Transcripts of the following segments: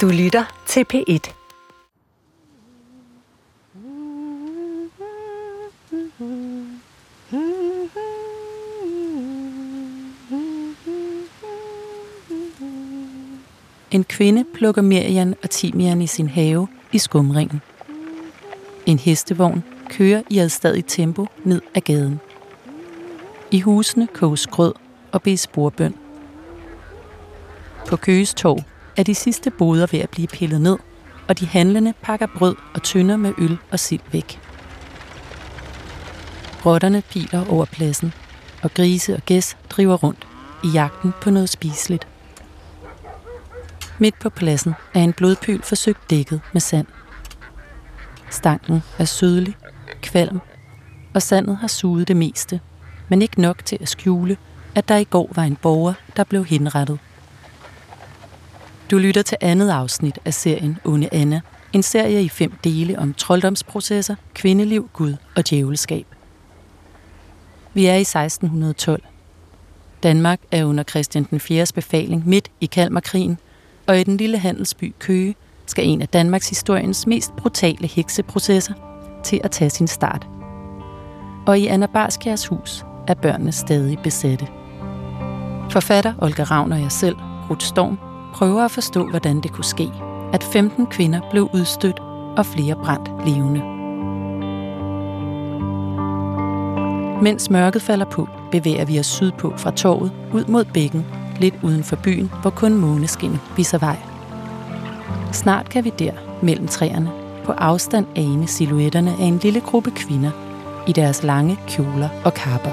Du lytter til P1. En kvinde plukker merian og Timian i sin have i skumringen. En hestevogn kører i adstadigt tempo ned ad gaden. I husene koges grød og bes bordbøn. På Køges Torv er de sidste boder ved at blive pillet ned, og de handlende pakker brød og tynder med øl og sild væk. Rotterne piler over pladsen, og grise og gæs driver rundt i jagten på noget spiseligt. Midt på pladsen er en blodpøl forsøgt dækket med sand. Stanken er sødlig, kvalm, og sandet har suget det meste, men ikke nok til at skjule, at der i går var en borger, der blev henrettet. Du lytter til andet afsnit af serien Onde Anna, en serie i fem dele om trolddomsprocesser, kvindeliv, Gud og djævelskab. Vi er i 1612. Danmark er under Christian den 4. befaling midt i Kalmarkrigen, og i den lille handelsby Køge skal en af Danmarks historiens mest brutale hekseprocesser til at tage sin start. Og i Anna Barskjærs hus er børnene stadig besatte. Forfatter Olga Ravn og jeg selv, Ruth Storm, prøver at forstå, hvordan det kunne ske, at 15 kvinder blev udstødt og flere brændt levende. Mens mørket falder på, bevæger vi os sydpå fra torvet ud mod bækken, lidt uden for byen, hvor kun måneskin viser vej. Snart kan vi der, mellem træerne, på afstand ane silhuetterne af en lille gruppe kvinder i deres lange kjoler og kapper.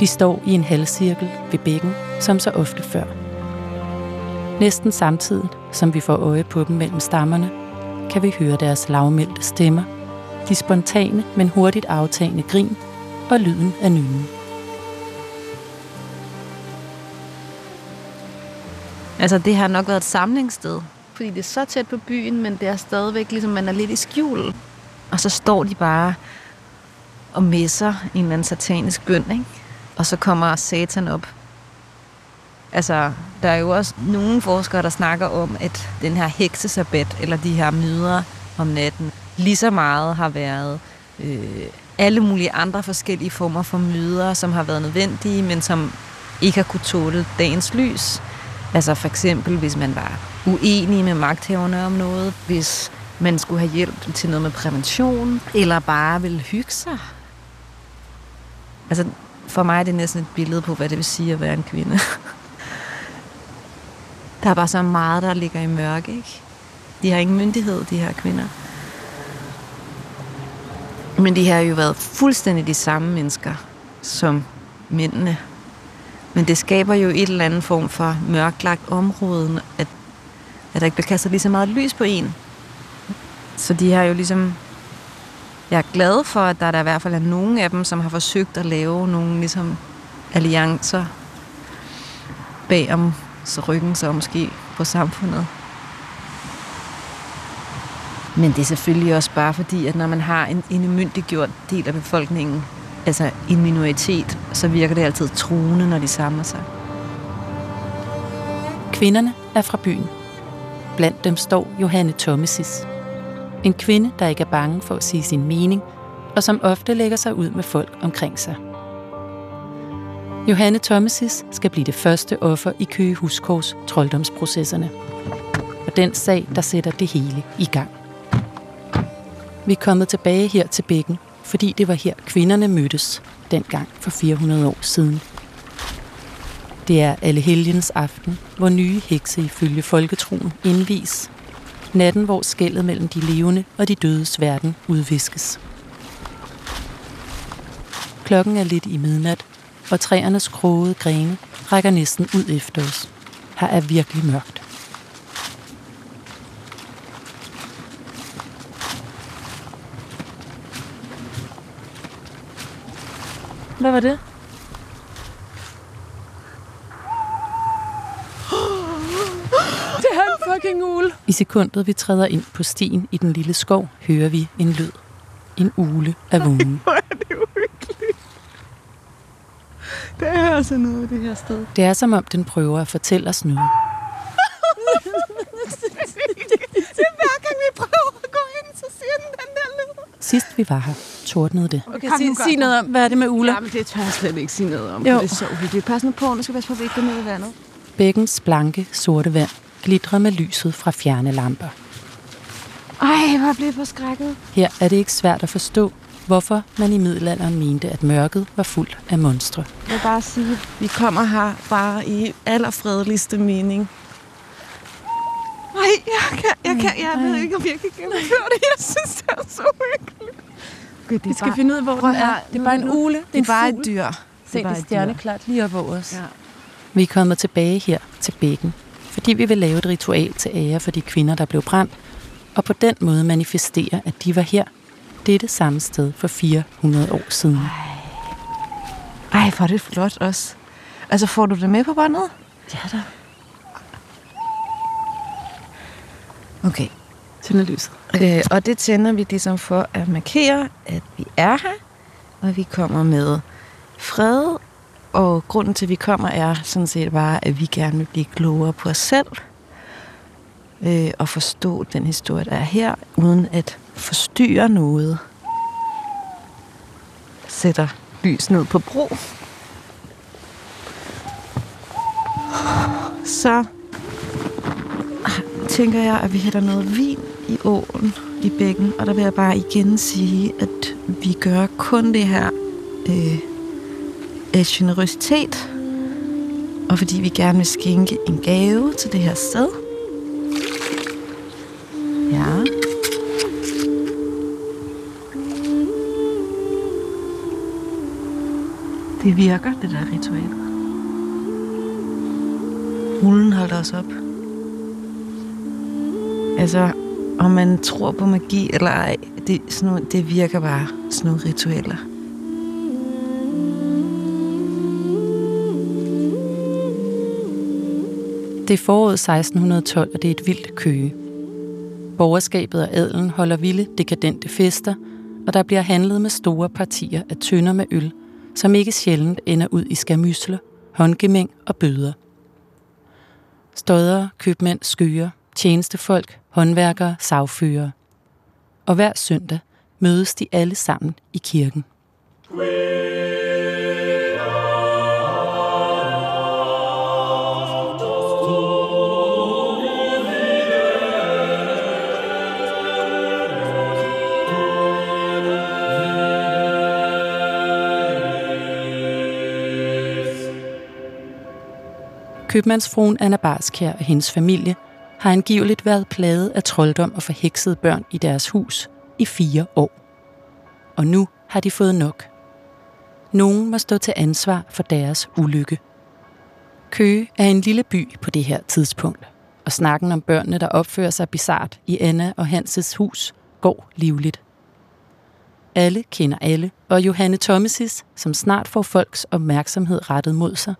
De står i en halvcirkel ved bækken, som så ofte før. Næsten samtidig, som vi får øje på dem mellem stammerne, kan vi høre deres lavmældte stemmer, de spontane, men hurtigt aftagende grin og lyden af nyden. Altså, det har nok været et samlingssted, fordi det er så tæt på byen, men det er stadigvæk ligesom, man er lidt i skjul. Og så står de bare og messer en eller anden satanisk bøn, ikke? Og så kommer satan op. Altså, der er jo også nogle forskere, der snakker om, at den her heksesabbat, eller de her myder om natten, lige så meget har været øh, alle mulige andre forskellige former for myder, som har været nødvendige, men som ikke har kunne tåle dagens lys. Altså for eksempel, hvis man var uenig med magthaverne om noget, hvis man skulle have hjælp til noget med prævention, eller bare ville hygge sig. Altså, for mig er det næsten et billede på, hvad det vil sige at være en kvinde. Der er bare så meget, der ligger i mørke, ikke? De har ingen myndighed, de her kvinder. Men de har jo været fuldstændig de samme mennesker som mændene. Men det skaber jo et eller andet form for mørklagt område, at, at der ikke bliver kastet lige så meget lys på en. Så de har jo ligesom... Jeg er glad for, at der, der i hvert fald er nogen af dem, som har forsøgt at lave nogle ligesom, alliancer bag om så ryggen så måske på samfundet. Men det er selvfølgelig også bare fordi, at når man har en, en umyndiggjort del af befolkningen, altså en minoritet, så virker det altid truende, når de samler sig. Kvinderne er fra byen. Blandt dem står Johanne Thomasis. En kvinde, der ikke er bange for at sige sin mening, og som ofte lægger sig ud med folk omkring sig. Mm. Johanne Thomasis skal blive det første offer i Køge Huskors trolddomsprocesserne. Og den sag, der sætter det hele i gang. Vi er kommet tilbage her til bækken, fordi det var her kvinderne mødtes dengang for 400 år siden. Det er alle helgens aften, hvor nye hekse ifølge folketroen indvis. Natten, hvor skældet mellem de levende og de dødes verden udviskes. Klokken er lidt i midnat, og træernes krogede grene rækker næsten ud efter os. Her er virkelig mørkt. Hvad var det? Det er en fucking ule. I sekundet, vi træder ind på stien i den lille skov, hører vi en lyd. En ule af vågen. Der er altså noget det her sted. Det er som om, den prøver at fortælle os noget. det er hver gang, vi prøver at gå ind, så siger den den der lyd. Sidst vi var her, tordnede det. Okay, Kom, sige, sig noget om, hvad er det med Ulla? Jamen, det tør jeg slet ikke sige noget om, jo. det er så uhyggeligt. Pas nu på, nu skal vi passe på, at vi ikke går ned i vandet. Bækkens blanke, sorte vand glitrer med lyset fra fjerne lamper. Ej, hvor blev jeg forskrækket. Her er det ikke svært at forstå, hvorfor man i middelalderen mente, at mørket var fuldt af monstre. Jeg vil bare sige, at vi kommer her bare i allerfredeligste mening. Ej, jeg kan, jeg kan, jeg ved ikke, om jeg kan gennemføre det. Jeg synes, det er så hyggeligt. Det Vi skal finde ud af, hvor den er. Det er bare en ule. Det er bare fugl. et dyr. Se, det er stjerneklart lige op over os. Ja. Vi er kommet tilbage her til bækken, fordi vi vil lave et ritual til ære for de kvinder, der blev brændt, og på den måde manifestere, at de var her, dette samme sted for 400 år siden. Ej, hvor er det flot også. Altså, får du det med på båndet? Ja da. Okay. Tænder lyset. Øh, og det tænder vi ligesom for at markere, at vi er her, og vi kommer med fred. Og grunden til, at vi kommer, er sådan set bare, at vi gerne vil blive klogere på os selv. Øh, og forstå den historie, der er her, uden at forstyrrer noget. Sætter lys ned på bro. Så tænker jeg, at vi hælder noget vin i åen, i bækken. Og der vil jeg bare igen sige, at vi gør kun det her øh, af generøsitet. Og fordi vi gerne vil skænke en gave til det her sted. Det virker, det der ritual. Hulen holder os op. Altså, om man tror på magi eller ej, det, sådan noget, det virker bare sådan nogle ritualer. Det er foråret 1612, og det er et vildt køge. Borgerskabet og adelen holder vilde, dekadente fester, og der bliver handlet med store partier af tønder med øl, som ikke sjældent ender ud i skamysler, håndgemæng og bøder. Stodere, købmænd, skyer, tjenestefolk, håndværkere, sagfører. Og hver søndag mødes de alle sammen i kirken. Købmandsfruen Anna Barskær og hendes familie har angiveligt været plaget af trolddom og forheksede børn i deres hus i fire år. Og nu har de fået nok. Nogen må stå til ansvar for deres ulykke. Køge er en lille by på det her tidspunkt, og snakken om børnene, der opfører sig bizart i Anna og Hanses hus, går livligt. Alle kender alle, og Johanne Thomasis, som snart får folks opmærksomhed rettet mod sig,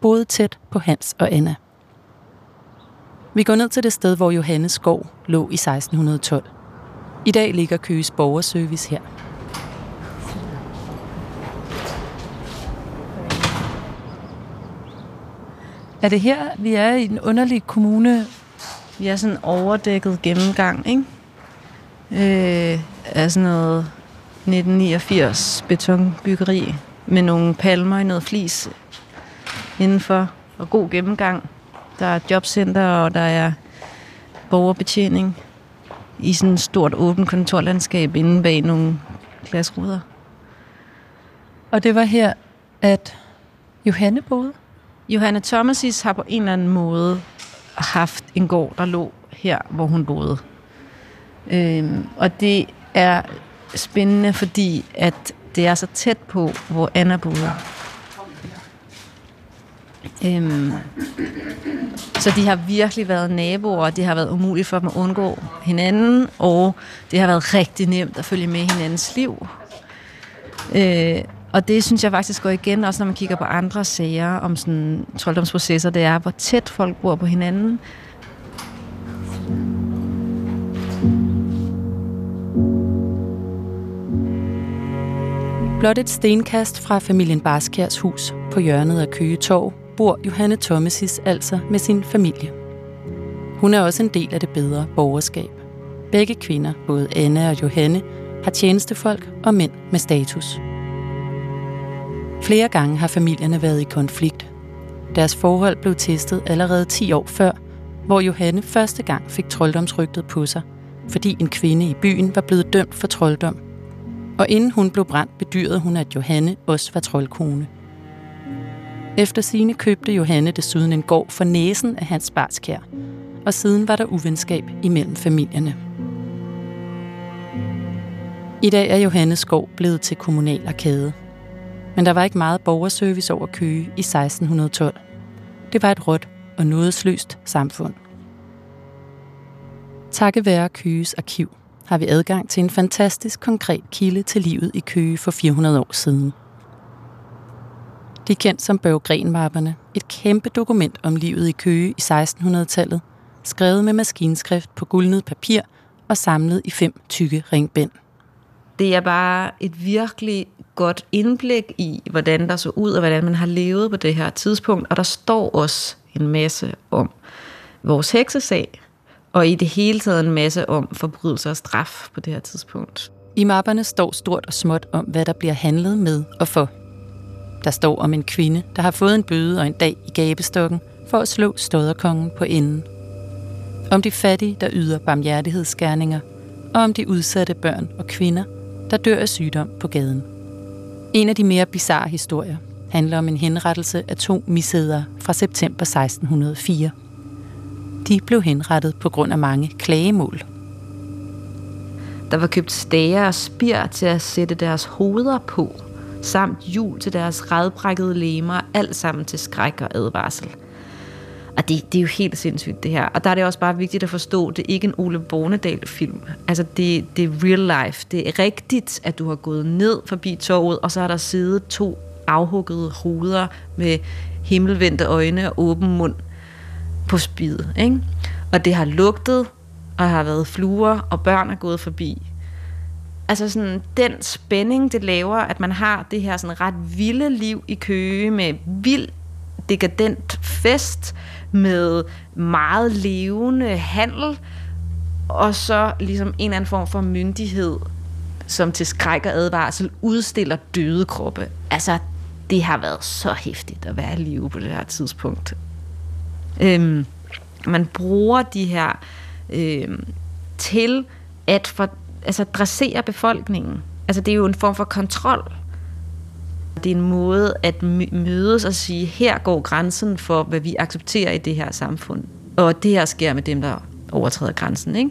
boede tæt på Hans og Anna. Vi går ned til det sted, hvor Johannes skov lå i 1612. I dag ligger Køges borgerservice her. Er det her, vi er i en underlig kommune? Vi er sådan en overdækket gennemgang, ikke? Øh, af sådan noget 1989 betonbyggeri med nogle palmer i noget flis indenfor, og god gennemgang. Der er jobcenter, og der er borgerbetjening i sådan et stort åbent kontorlandskab inde bag nogle glasruder. Og det var her, at Johanne boede? Johanne Thomasis har på en eller anden måde haft en gård, der lå her, hvor hun boede. Øhm, og det er spændende, fordi at det er så tæt på, hvor Anna boede. Øhm, så de har virkelig været naboer, og det har været umuligt for dem at undgå hinanden, og det har været rigtig nemt at følge med hinandens liv. Øh, og det synes jeg faktisk går igen, også når man kigger på andre sager om sådan trolddomsprocesser, det er, hvor tæt folk bor på hinanden. Blot et stenkast fra familien Barskjærs hus på hjørnet af Køge Torv bor Johanne Thomasis altså med sin familie. Hun er også en del af det bedre borgerskab. Begge kvinder, både Anne og Johanne, har tjenestefolk og mænd med status. Flere gange har familierne været i konflikt. Deres forhold blev testet allerede 10 år før, hvor Johanne første gang fik trolddomsrygtet på sig, fordi en kvinde i byen var blevet dømt for trolddom. Og inden hun blev brændt, bedyrede hun, at Johanne også var troldkone. Efter sine købte Johanne desuden en gård for næsen af hans barskær, og siden var der uvenskab imellem familierne. I dag er Johannes gård blevet til kommunal arkade. Men der var ikke meget borgerservice over Køge i 1612. Det var et råt og nådesløst samfund. Takket være Køges arkiv har vi adgang til en fantastisk konkret kilde til livet i Køge for 400 år siden. De er kendt som Børgrenmapperne, et kæmpe dokument om livet i Køge i 1600-tallet, skrevet med maskinskrift på guldnet papir og samlet i fem tykke ringbind. Det er bare et virkelig godt indblik i, hvordan der så ud, og hvordan man har levet på det her tidspunkt. Og der står også en masse om vores heksesag, og i det hele taget en masse om forbrydelser og straf på det her tidspunkt. I mapperne står stort og småt om, hvad der bliver handlet med og for. Der står om en kvinde, der har fået en bøde og en dag i gabestokken for at slå stodderkongen på enden. Om de fattige, der yder barmhjertighedsgerninger, og om de udsatte børn og kvinder, der dør af sygdom på gaden. En af de mere bizarre historier handler om en henrettelse af to misædere fra september 1604. De blev henrettet på grund af mange klagemål. Der var købt stager og spir til at sætte deres hoveder på, samt jul til deres redbrækkede lemmer, alt sammen til skræk og advarsel. Og det, det er jo helt sindssygt, det her. Og der er det også bare vigtigt at forstå, det er ikke en Ole Bornedal-film. Altså, det, det er real life. Det er rigtigt, at du har gået ned forbi toget, og så har der siddet to afhuggede hoveder med himmelvendte øjne og åben mund på spid. Ikke? Og det har lugtet, og har været fluer, og børn er gået forbi. Altså sådan, den spænding, det laver, at man har det her sådan ret vilde liv i Køge med vild dekadent fest, med meget levende handel, og så ligesom en eller anden form for myndighed, som til skræk og advarsel udstiller døde kroppe. Altså, det har været så hæftigt at være i live på det her tidspunkt. Øhm, man bruger de her øhm, til at for, altså, dressere befolkningen. Altså, det er jo en form for kontrol. Det er en måde at mødes og sige, her går grænsen for, hvad vi accepterer i det her samfund. Og det her sker med dem, der overtræder grænsen, ikke?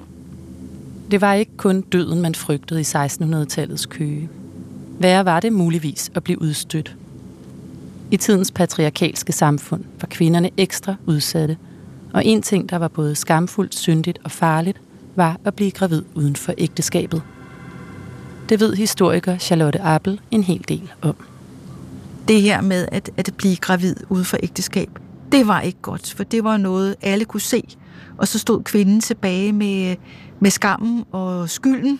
Det var ikke kun døden, man frygtede i 1600-tallets køge. Værre var det muligvis at blive udstødt? I tidens patriarkalske samfund var kvinderne ekstra udsatte, og en ting, der var både skamfuldt, syndigt og farligt, var at blive gravid uden for ægteskabet. Det ved historiker Charlotte Appel en hel del om det her med at, at blive gravid uden for ægteskab, det var ikke godt, for det var noget, alle kunne se. Og så stod kvinden tilbage med, med skammen og skylden.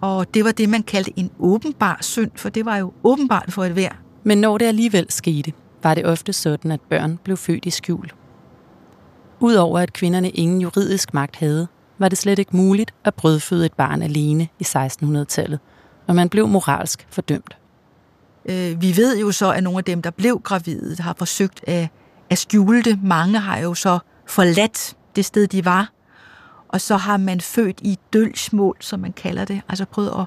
Og det var det, man kaldte en åbenbar synd, for det var jo åbenbart for et hver. Men når det alligevel skete, var det ofte sådan, at børn blev født i skjul. Udover at kvinderne ingen juridisk magt havde, var det slet ikke muligt at brødføde et barn alene i 1600-tallet, og man blev moralsk fordømt. Øh, vi ved jo så, at nogle af dem, der blev gravide, har forsøgt at, at skjule det. Mange har jo så forladt det sted, de var. Og så har man født i dølgsmål, som man kalder det. Altså prøvet at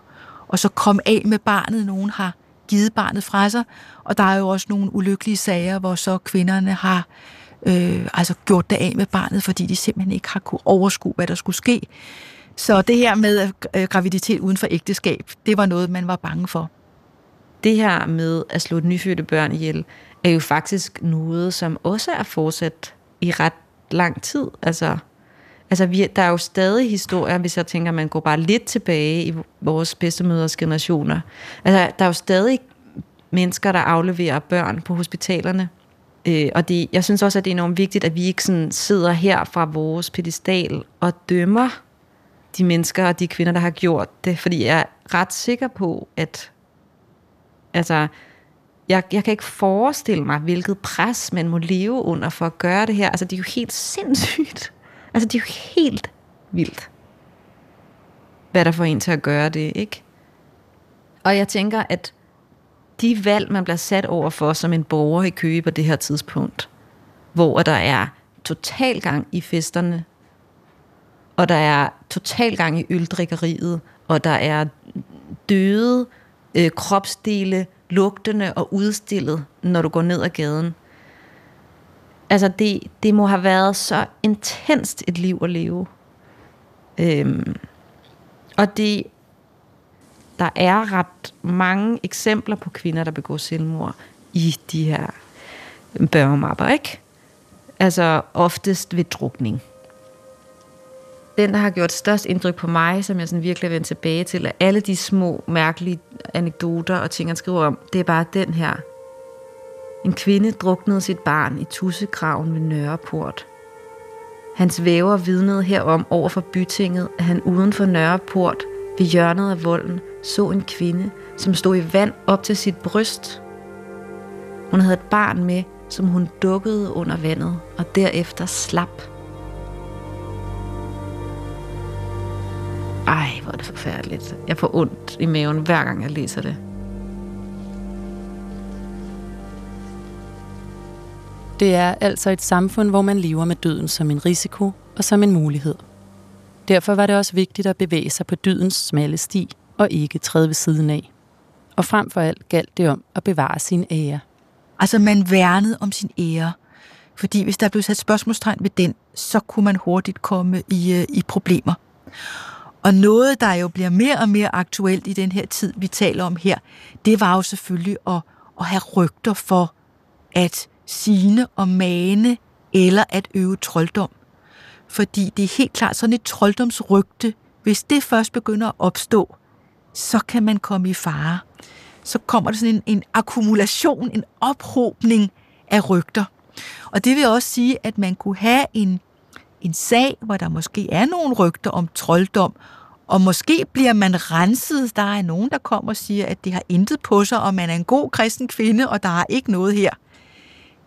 og så komme af med barnet. Nogen har givet barnet fra sig. Og der er jo også nogle ulykkelige sager, hvor så kvinderne har øh, øh, altså gjort det af med barnet, fordi de simpelthen ikke har kunne overskue, hvad der skulle ske. Så det her med øh, graviditet uden for ægteskab, det var noget, man var bange for det her med at slå nyfødte børn ihjel, er jo faktisk noget, som også er fortsat i ret lang tid. Altså, altså vi, der er jo stadig historier, hvis jeg tænker, man går bare lidt tilbage i vores bedstemøders generationer. Altså, der er jo stadig mennesker, der afleverer børn på hospitalerne. Øh, og det, jeg synes også, at det er enormt vigtigt, at vi ikke sådan sidder her fra vores pedestal og dømmer de mennesker og de kvinder, der har gjort det. Fordi jeg er ret sikker på, at Altså, jeg, jeg kan ikke forestille mig, hvilket pres man må leve under for at gøre det her. Altså, det er jo helt sindssygt. Altså, det er jo helt vildt. hvad der får en til at gøre det, ikke? Og jeg tænker, at de valg, man bliver sat over for som en borger i Køge på det her tidspunkt, hvor der er total gang i festerne, og der er total gang i øldrikkeriet, og der er døde øh, kropsdele, lugtende og udstillet, når du går ned ad gaden. Altså, det, det må have været så intenst et liv at leve. Øhm, og det, der er ret mange eksempler på kvinder, der begår selvmord i de her børnemapper, ikke? Altså oftest ved drukning. Den, der har gjort størst indtryk på mig, som jeg sådan virkelig vender tilbage til, er alle de små, mærkelige anekdoter og ting, han skriver om, det er bare den her. En kvinde druknede sit barn i tussekraven ved Nørreport. Hans væver vidnede herom over for bytinget, at han uden for Nørreport ved hjørnet af volden så en kvinde, som stod i vand op til sit bryst. Hun havde et barn med, som hun dukkede under vandet og derefter slap. Ej, hvor er det forfærdeligt. Jeg får ondt i maven, hver gang jeg læser det. Det er altså et samfund, hvor man lever med døden som en risiko og som en mulighed. Derfor var det også vigtigt at bevæge sig på dydens smalle sti og ikke træde ved siden af. Og frem for alt galt det om at bevare sin ære. Altså man værnede om sin ære. Fordi hvis der blev sat spørgsmålstegn ved den, så kunne man hurtigt komme i, øh, i problemer. Og noget, der jo bliver mere og mere aktuelt i den her tid, vi taler om her, det var jo selvfølgelig at, at have rygter for at sine og mane eller at øve trolddom. Fordi det er helt klart sådan et trolddomsrygte. Hvis det først begynder at opstå, så kan man komme i fare. Så kommer der sådan en, en akkumulation, en ophobning af rygter. Og det vil også sige, at man kunne have en, en sag, hvor der måske er nogle rygter om trolddom, og måske bliver man renset. Der er nogen, der kommer og siger, at det har intet på sig, og man er en god kristen kvinde, og der er ikke noget her.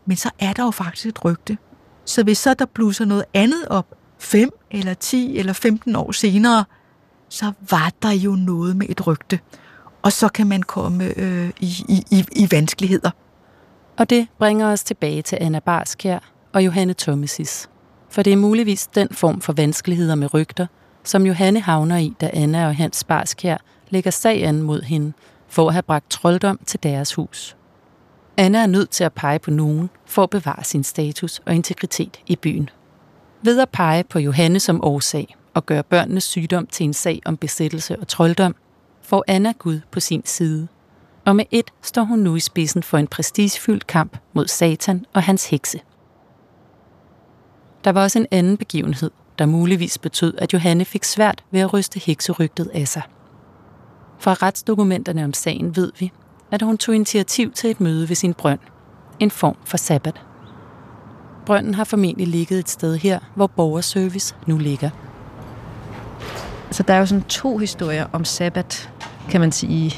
Men så er der jo faktisk et rygte. Så hvis så der blusser noget andet op, 5 eller 10 eller 15 år senere, så var der jo noget med et rygte. Og så kan man komme øh, i, i, i vanskeligheder. Og det bringer os tilbage til Anna Barskjær og Johanne Thomasis. For det er muligvis den form for vanskeligheder med rygter, som Johanne havner i, da Anna og Hans Barskjær lægger sag an mod hende for at have bragt trolddom til deres hus. Anna er nødt til at pege på nogen for at bevare sin status og integritet i byen. Ved at pege på Johanne som årsag og gøre børnenes sygdom til en sag om besættelse og trolddom, får Anna Gud på sin side. Og med et står hun nu i spidsen for en prestigefyldt kamp mod Satan og hans hekse. Der var også en anden begivenhed, der muligvis betød, at Johanne fik svært ved at ryste hekserygtet af sig. Fra retsdokumenterne om sagen ved vi, at hun tog initiativ til et møde ved sin brønd. En form for sabbat. Brønden har formentlig ligget et sted her, hvor borgerservice nu ligger. Så der er jo sådan to historier om sabbat, kan man sige,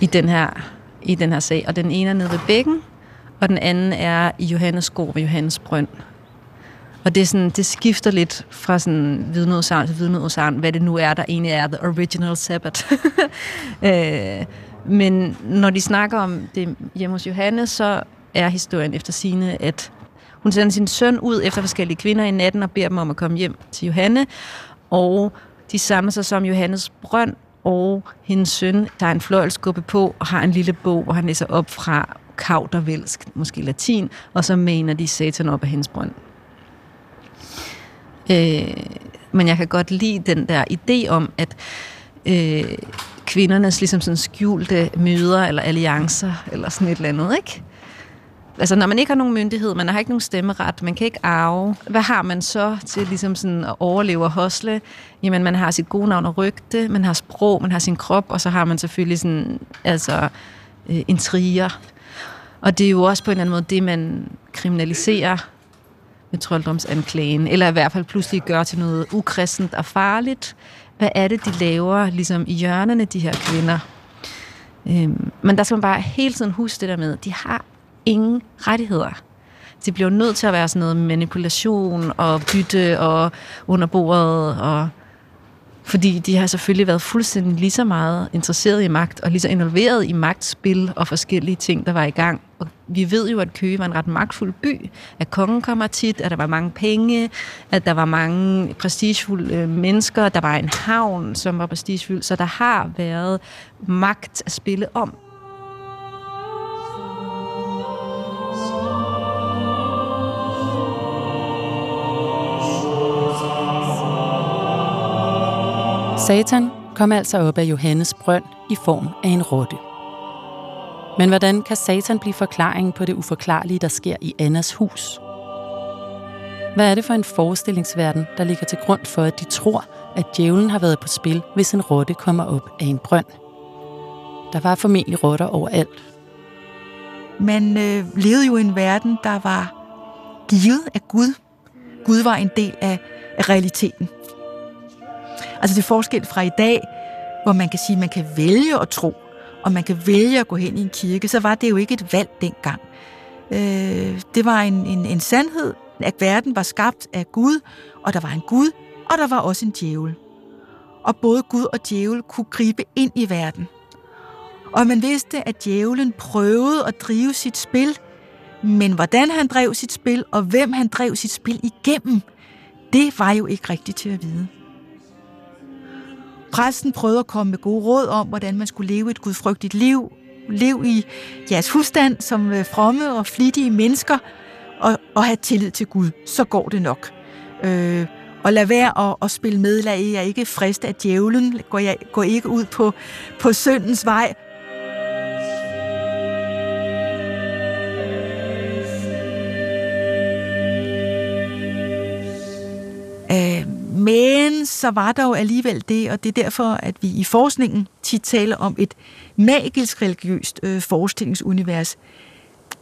i den her, i den her sag. Og den ene er nede ved bækken, og den anden er i Johannes gård ved Johannes Brønd. Og det, er sådan, det skifter lidt fra sådan vidneudsagn til vidneudsagn, hvad det nu er, der egentlig er the original sabbat. øh, men når de snakker om det hjemme hos Johannes, så er historien efter sine, at hun sender sin søn ud efter forskellige kvinder i natten og beder dem om at komme hjem til Johanne. Og de samler sig som Johannes brønd, og hendes søn tager en fløjlskubbe på og har en lille bog, hvor han læser op fra kaudervelsk, måske latin, og så mener de satan op af hendes brønd. Øh, men jeg kan godt lide den der idé om, at øh, kvindernes ligesom sådan skjulte møder eller alliancer eller sådan et eller andet, ikke? Altså, når man ikke har nogen myndighed, man har ikke nogen stemmeret, man kan ikke arve, hvad har man så til ligesom sådan at overleve og hosle? Jamen, man har sit gode navn og rygte, man har sprog, man har sin krop, og så har man selvfølgelig sådan, altså, øh, intriger. Og det er jo også på en eller anden måde det, man kriminaliserer med trolddomsanklagen, eller i hvert fald pludselig gør til noget ukristent og farligt. Hvad er det, de laver ligesom i hjørnerne, de her kvinder? Øhm, men der skal man bare hele tiden huske det der med, de har ingen rettigheder. De bliver nødt til at være sådan noget manipulation og bytte og underbordet og Fordi de har selvfølgelig været fuldstændig lige så meget interesseret i magt, og lige så involveret i magtspil og forskellige ting, der var i gang. Og vi ved jo, at Køge var en ret magtfuld by, at kongen kommer tit, at der var mange penge, at der var mange prestigefulde øh, mennesker, der var en havn, som var prestigefuld, så der har været magt at spille om. Satan kom altså op af Johannes brønd i form af en rotte. Men hvordan kan Satan blive forklaringen på det uforklarlige, der sker i Annas hus? Hvad er det for en forestillingsverden, der ligger til grund for, at de tror, at djævlen har været på spil, hvis en rotte kommer op af en brønd? Der var formentlig rotter overalt. Man øh, levede jo i en verden, der var givet af Gud. Gud var en del af, af realiteten. Altså det forskel fra i dag, hvor man kan sige, at man kan vælge at tro, og man kan vælge at gå hen i en kirke, så var det jo ikke et valg dengang. Øh, det var en, en, en sandhed, at verden var skabt af Gud, og der var en Gud, og der var også en djævel. Og både Gud og djævel kunne gribe ind i verden. Og man vidste, at djævlen prøvede at drive sit spil, men hvordan han drev sit spil, og hvem han drev sit spil igennem, det var jo ikke rigtigt til at vide. Præsten prøvede at komme med gode råd om, hvordan man skulle leve et gudfrygtigt liv, lev i jeres husstand som øh, fromme og flittige mennesker, og, og have tillid til Gud. Så går det nok. Øh, og lad være at, at spille med, lad jer ikke friste af djævlen, Gå, jeg, gå ikke ud på, på syndens vej, Men så var der jo alligevel det, og det er derfor, at vi i forskningen tit taler om et magisk religiøst øh, forestillingsunivers.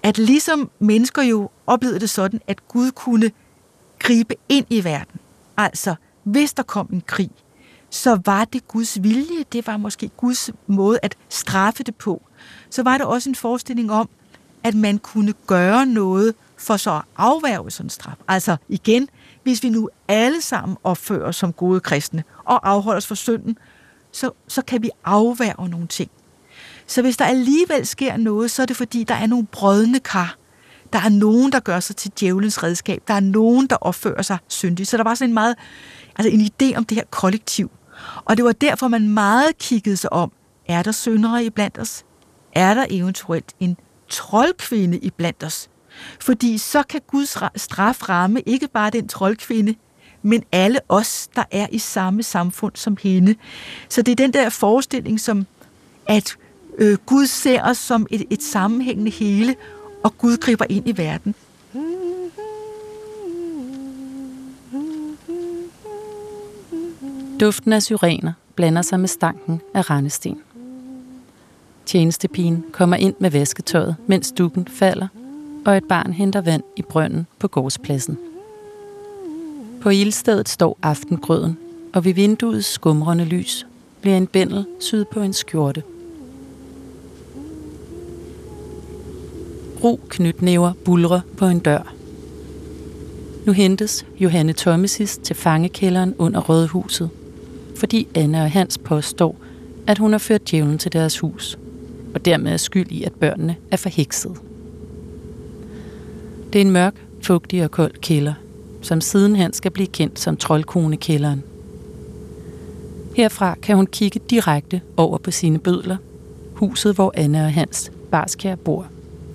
At ligesom mennesker jo oplevede det sådan, at Gud kunne gribe ind i verden. Altså, hvis der kom en krig, så var det Guds vilje, det var måske Guds måde at straffe det på. Så var der også en forestilling om, at man kunne gøre noget for så at afværge sådan en straf. Altså igen, hvis vi nu alle sammen opfører os som gode kristne og afholder os fra synden, så, så kan vi afværge nogle ting. Så hvis der alligevel sker noget, så er det fordi, der er nogle brødne kar. Der er nogen, der gør sig til djævelens redskab. Der er nogen, der opfører sig syndigt. Så der var sådan en meget, altså en idé om det her kollektiv. Og det var derfor, man meget kiggede sig om. Er der syndere i blandt os? Er der eventuelt en troldkvinde i blandt os? Fordi så kan Guds straf ramme ikke bare den troldkvinde, men alle os, der er i samme samfund som hende. Så det er den der forestilling, som at øh, Gud ser os som et, et sammenhængende hele, og Gud griber ind i verden. Duften af syrener blander sig med stanken af rendesten. Tjenestepigen kommer ind med vasketøjet, mens dukken falder og et barn henter vand i brønden på gårdspladsen. På ildstedet står aftengrøden, og ved vinduets skumrende lys bliver en bændel syd på en skjorte. Ro knytnæver bulre på en dør. Nu hentes Johanne Thomesis til fangekælderen under Rødhuset, fordi Anna og Hans påstår, at hun har ført djævlen til deres hus, og dermed er skyld i, at børnene er forhekset. Det er en mørk, fugtig og kold kælder, som sidenhen skal blive kendt som troldkonekælderen. Herfra kan hun kigge direkte over på sine bødler, huset, hvor Anna og Hans Barskær bor.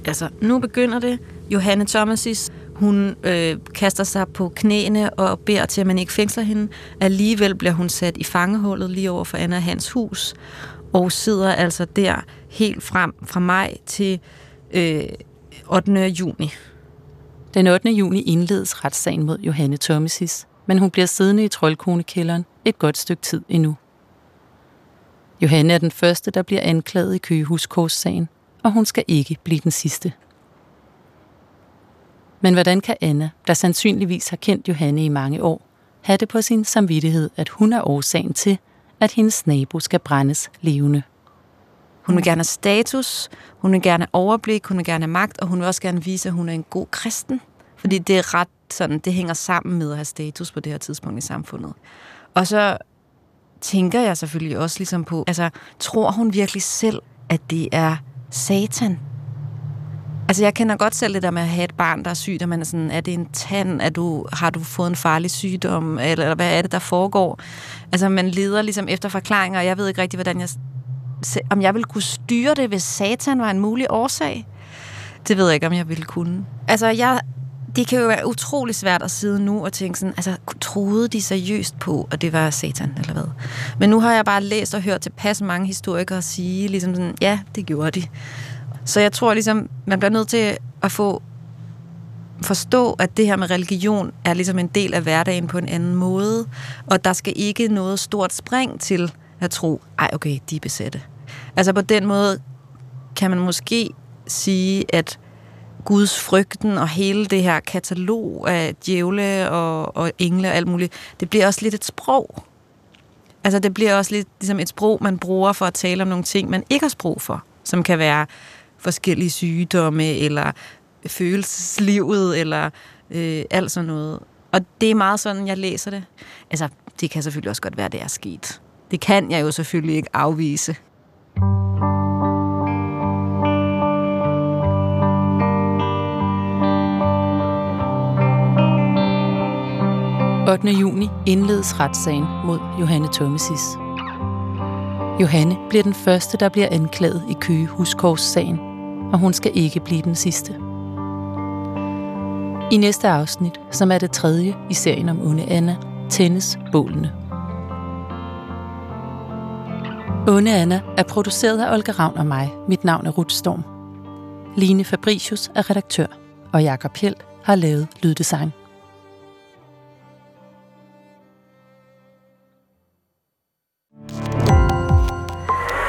Altså, nu begynder det. Johanne Thomasis, hun øh, kaster sig på knæene og beder til, at man ikke fængsler hende. Alligevel bliver hun sat i fangehullet lige over for Anna og Hans hus, og sidder altså der helt frem fra maj til øh, 8. juni den 8. juni indledes retssagen mod Johanne Thomasis, men hun bliver siddende i troldkonekælderen et godt stykke tid endnu. Johanne er den første, der bliver anklaget i Køgehuskorsagen, og hun skal ikke blive den sidste. Men hvordan kan Anna, der sandsynligvis har kendt Johanne i mange år, have det på sin samvittighed, at hun er årsagen til, at hendes nabo skal brændes levende? Hun vil gerne have status, hun vil gerne have overblik, hun vil gerne have magt, og hun vil også gerne vise, at hun er en god kristen. Fordi det er ret sådan, det hænger sammen med at have status på det her tidspunkt i samfundet. Og så tænker jeg selvfølgelig også ligesom på, altså, tror hun virkelig selv, at det er satan? Altså, jeg kender godt selv det der med at have et barn, der er sygt, og man er sådan, er det en tand? Er du, har du fået en farlig sygdom? Eller, eller hvad er det, der foregår? Altså, man leder ligesom efter forklaringer, og jeg ved ikke rigtig, hvordan jeg, om jeg ville kunne styre det, hvis satan var en mulig årsag. Det ved jeg ikke, om jeg ville kunne. Altså, jeg, det kan jo være utrolig svært at sidde nu og tænke sådan, altså, troede de seriøst på, at det var satan, eller hvad? Men nu har jeg bare læst og hørt tilpas mange historikere sige, ligesom sådan, ja, det gjorde de. Så jeg tror ligesom, man bliver nødt til at få forstå, at det her med religion er ligesom en del af hverdagen på en anden måde, og der skal ikke noget stort spring til at tro, ej okay, de er besatte. Altså på den måde kan man måske sige, at Guds frygten og hele det her katalog af djævle og, og engle og alt muligt, det bliver også lidt et sprog. Altså det bliver også lidt ligesom et sprog, man bruger for at tale om nogle ting, man ikke har sprog for, som kan være forskellige sygdomme, eller følelseslivet, eller øh, alt sådan noget. Og det er meget sådan, jeg læser det. Altså, det kan selvfølgelig også godt være, det er sket. Det kan jeg jo selvfølgelig ikke afvise. 8. juni indledes retssagen mod Johanne Thomasis. Johanne bliver den første, der bliver anklaget i Køge Huskors-sagen, og hun skal ikke blive den sidste. I næste afsnit, som er det tredje i serien om Onde Anna, tændes bålene. Onde Anna er produceret af Olga Ravn og mig. Mit navn er Ruth Storm. Line Fabricius er redaktør, og Jakob Hjelt har lavet lyddesign.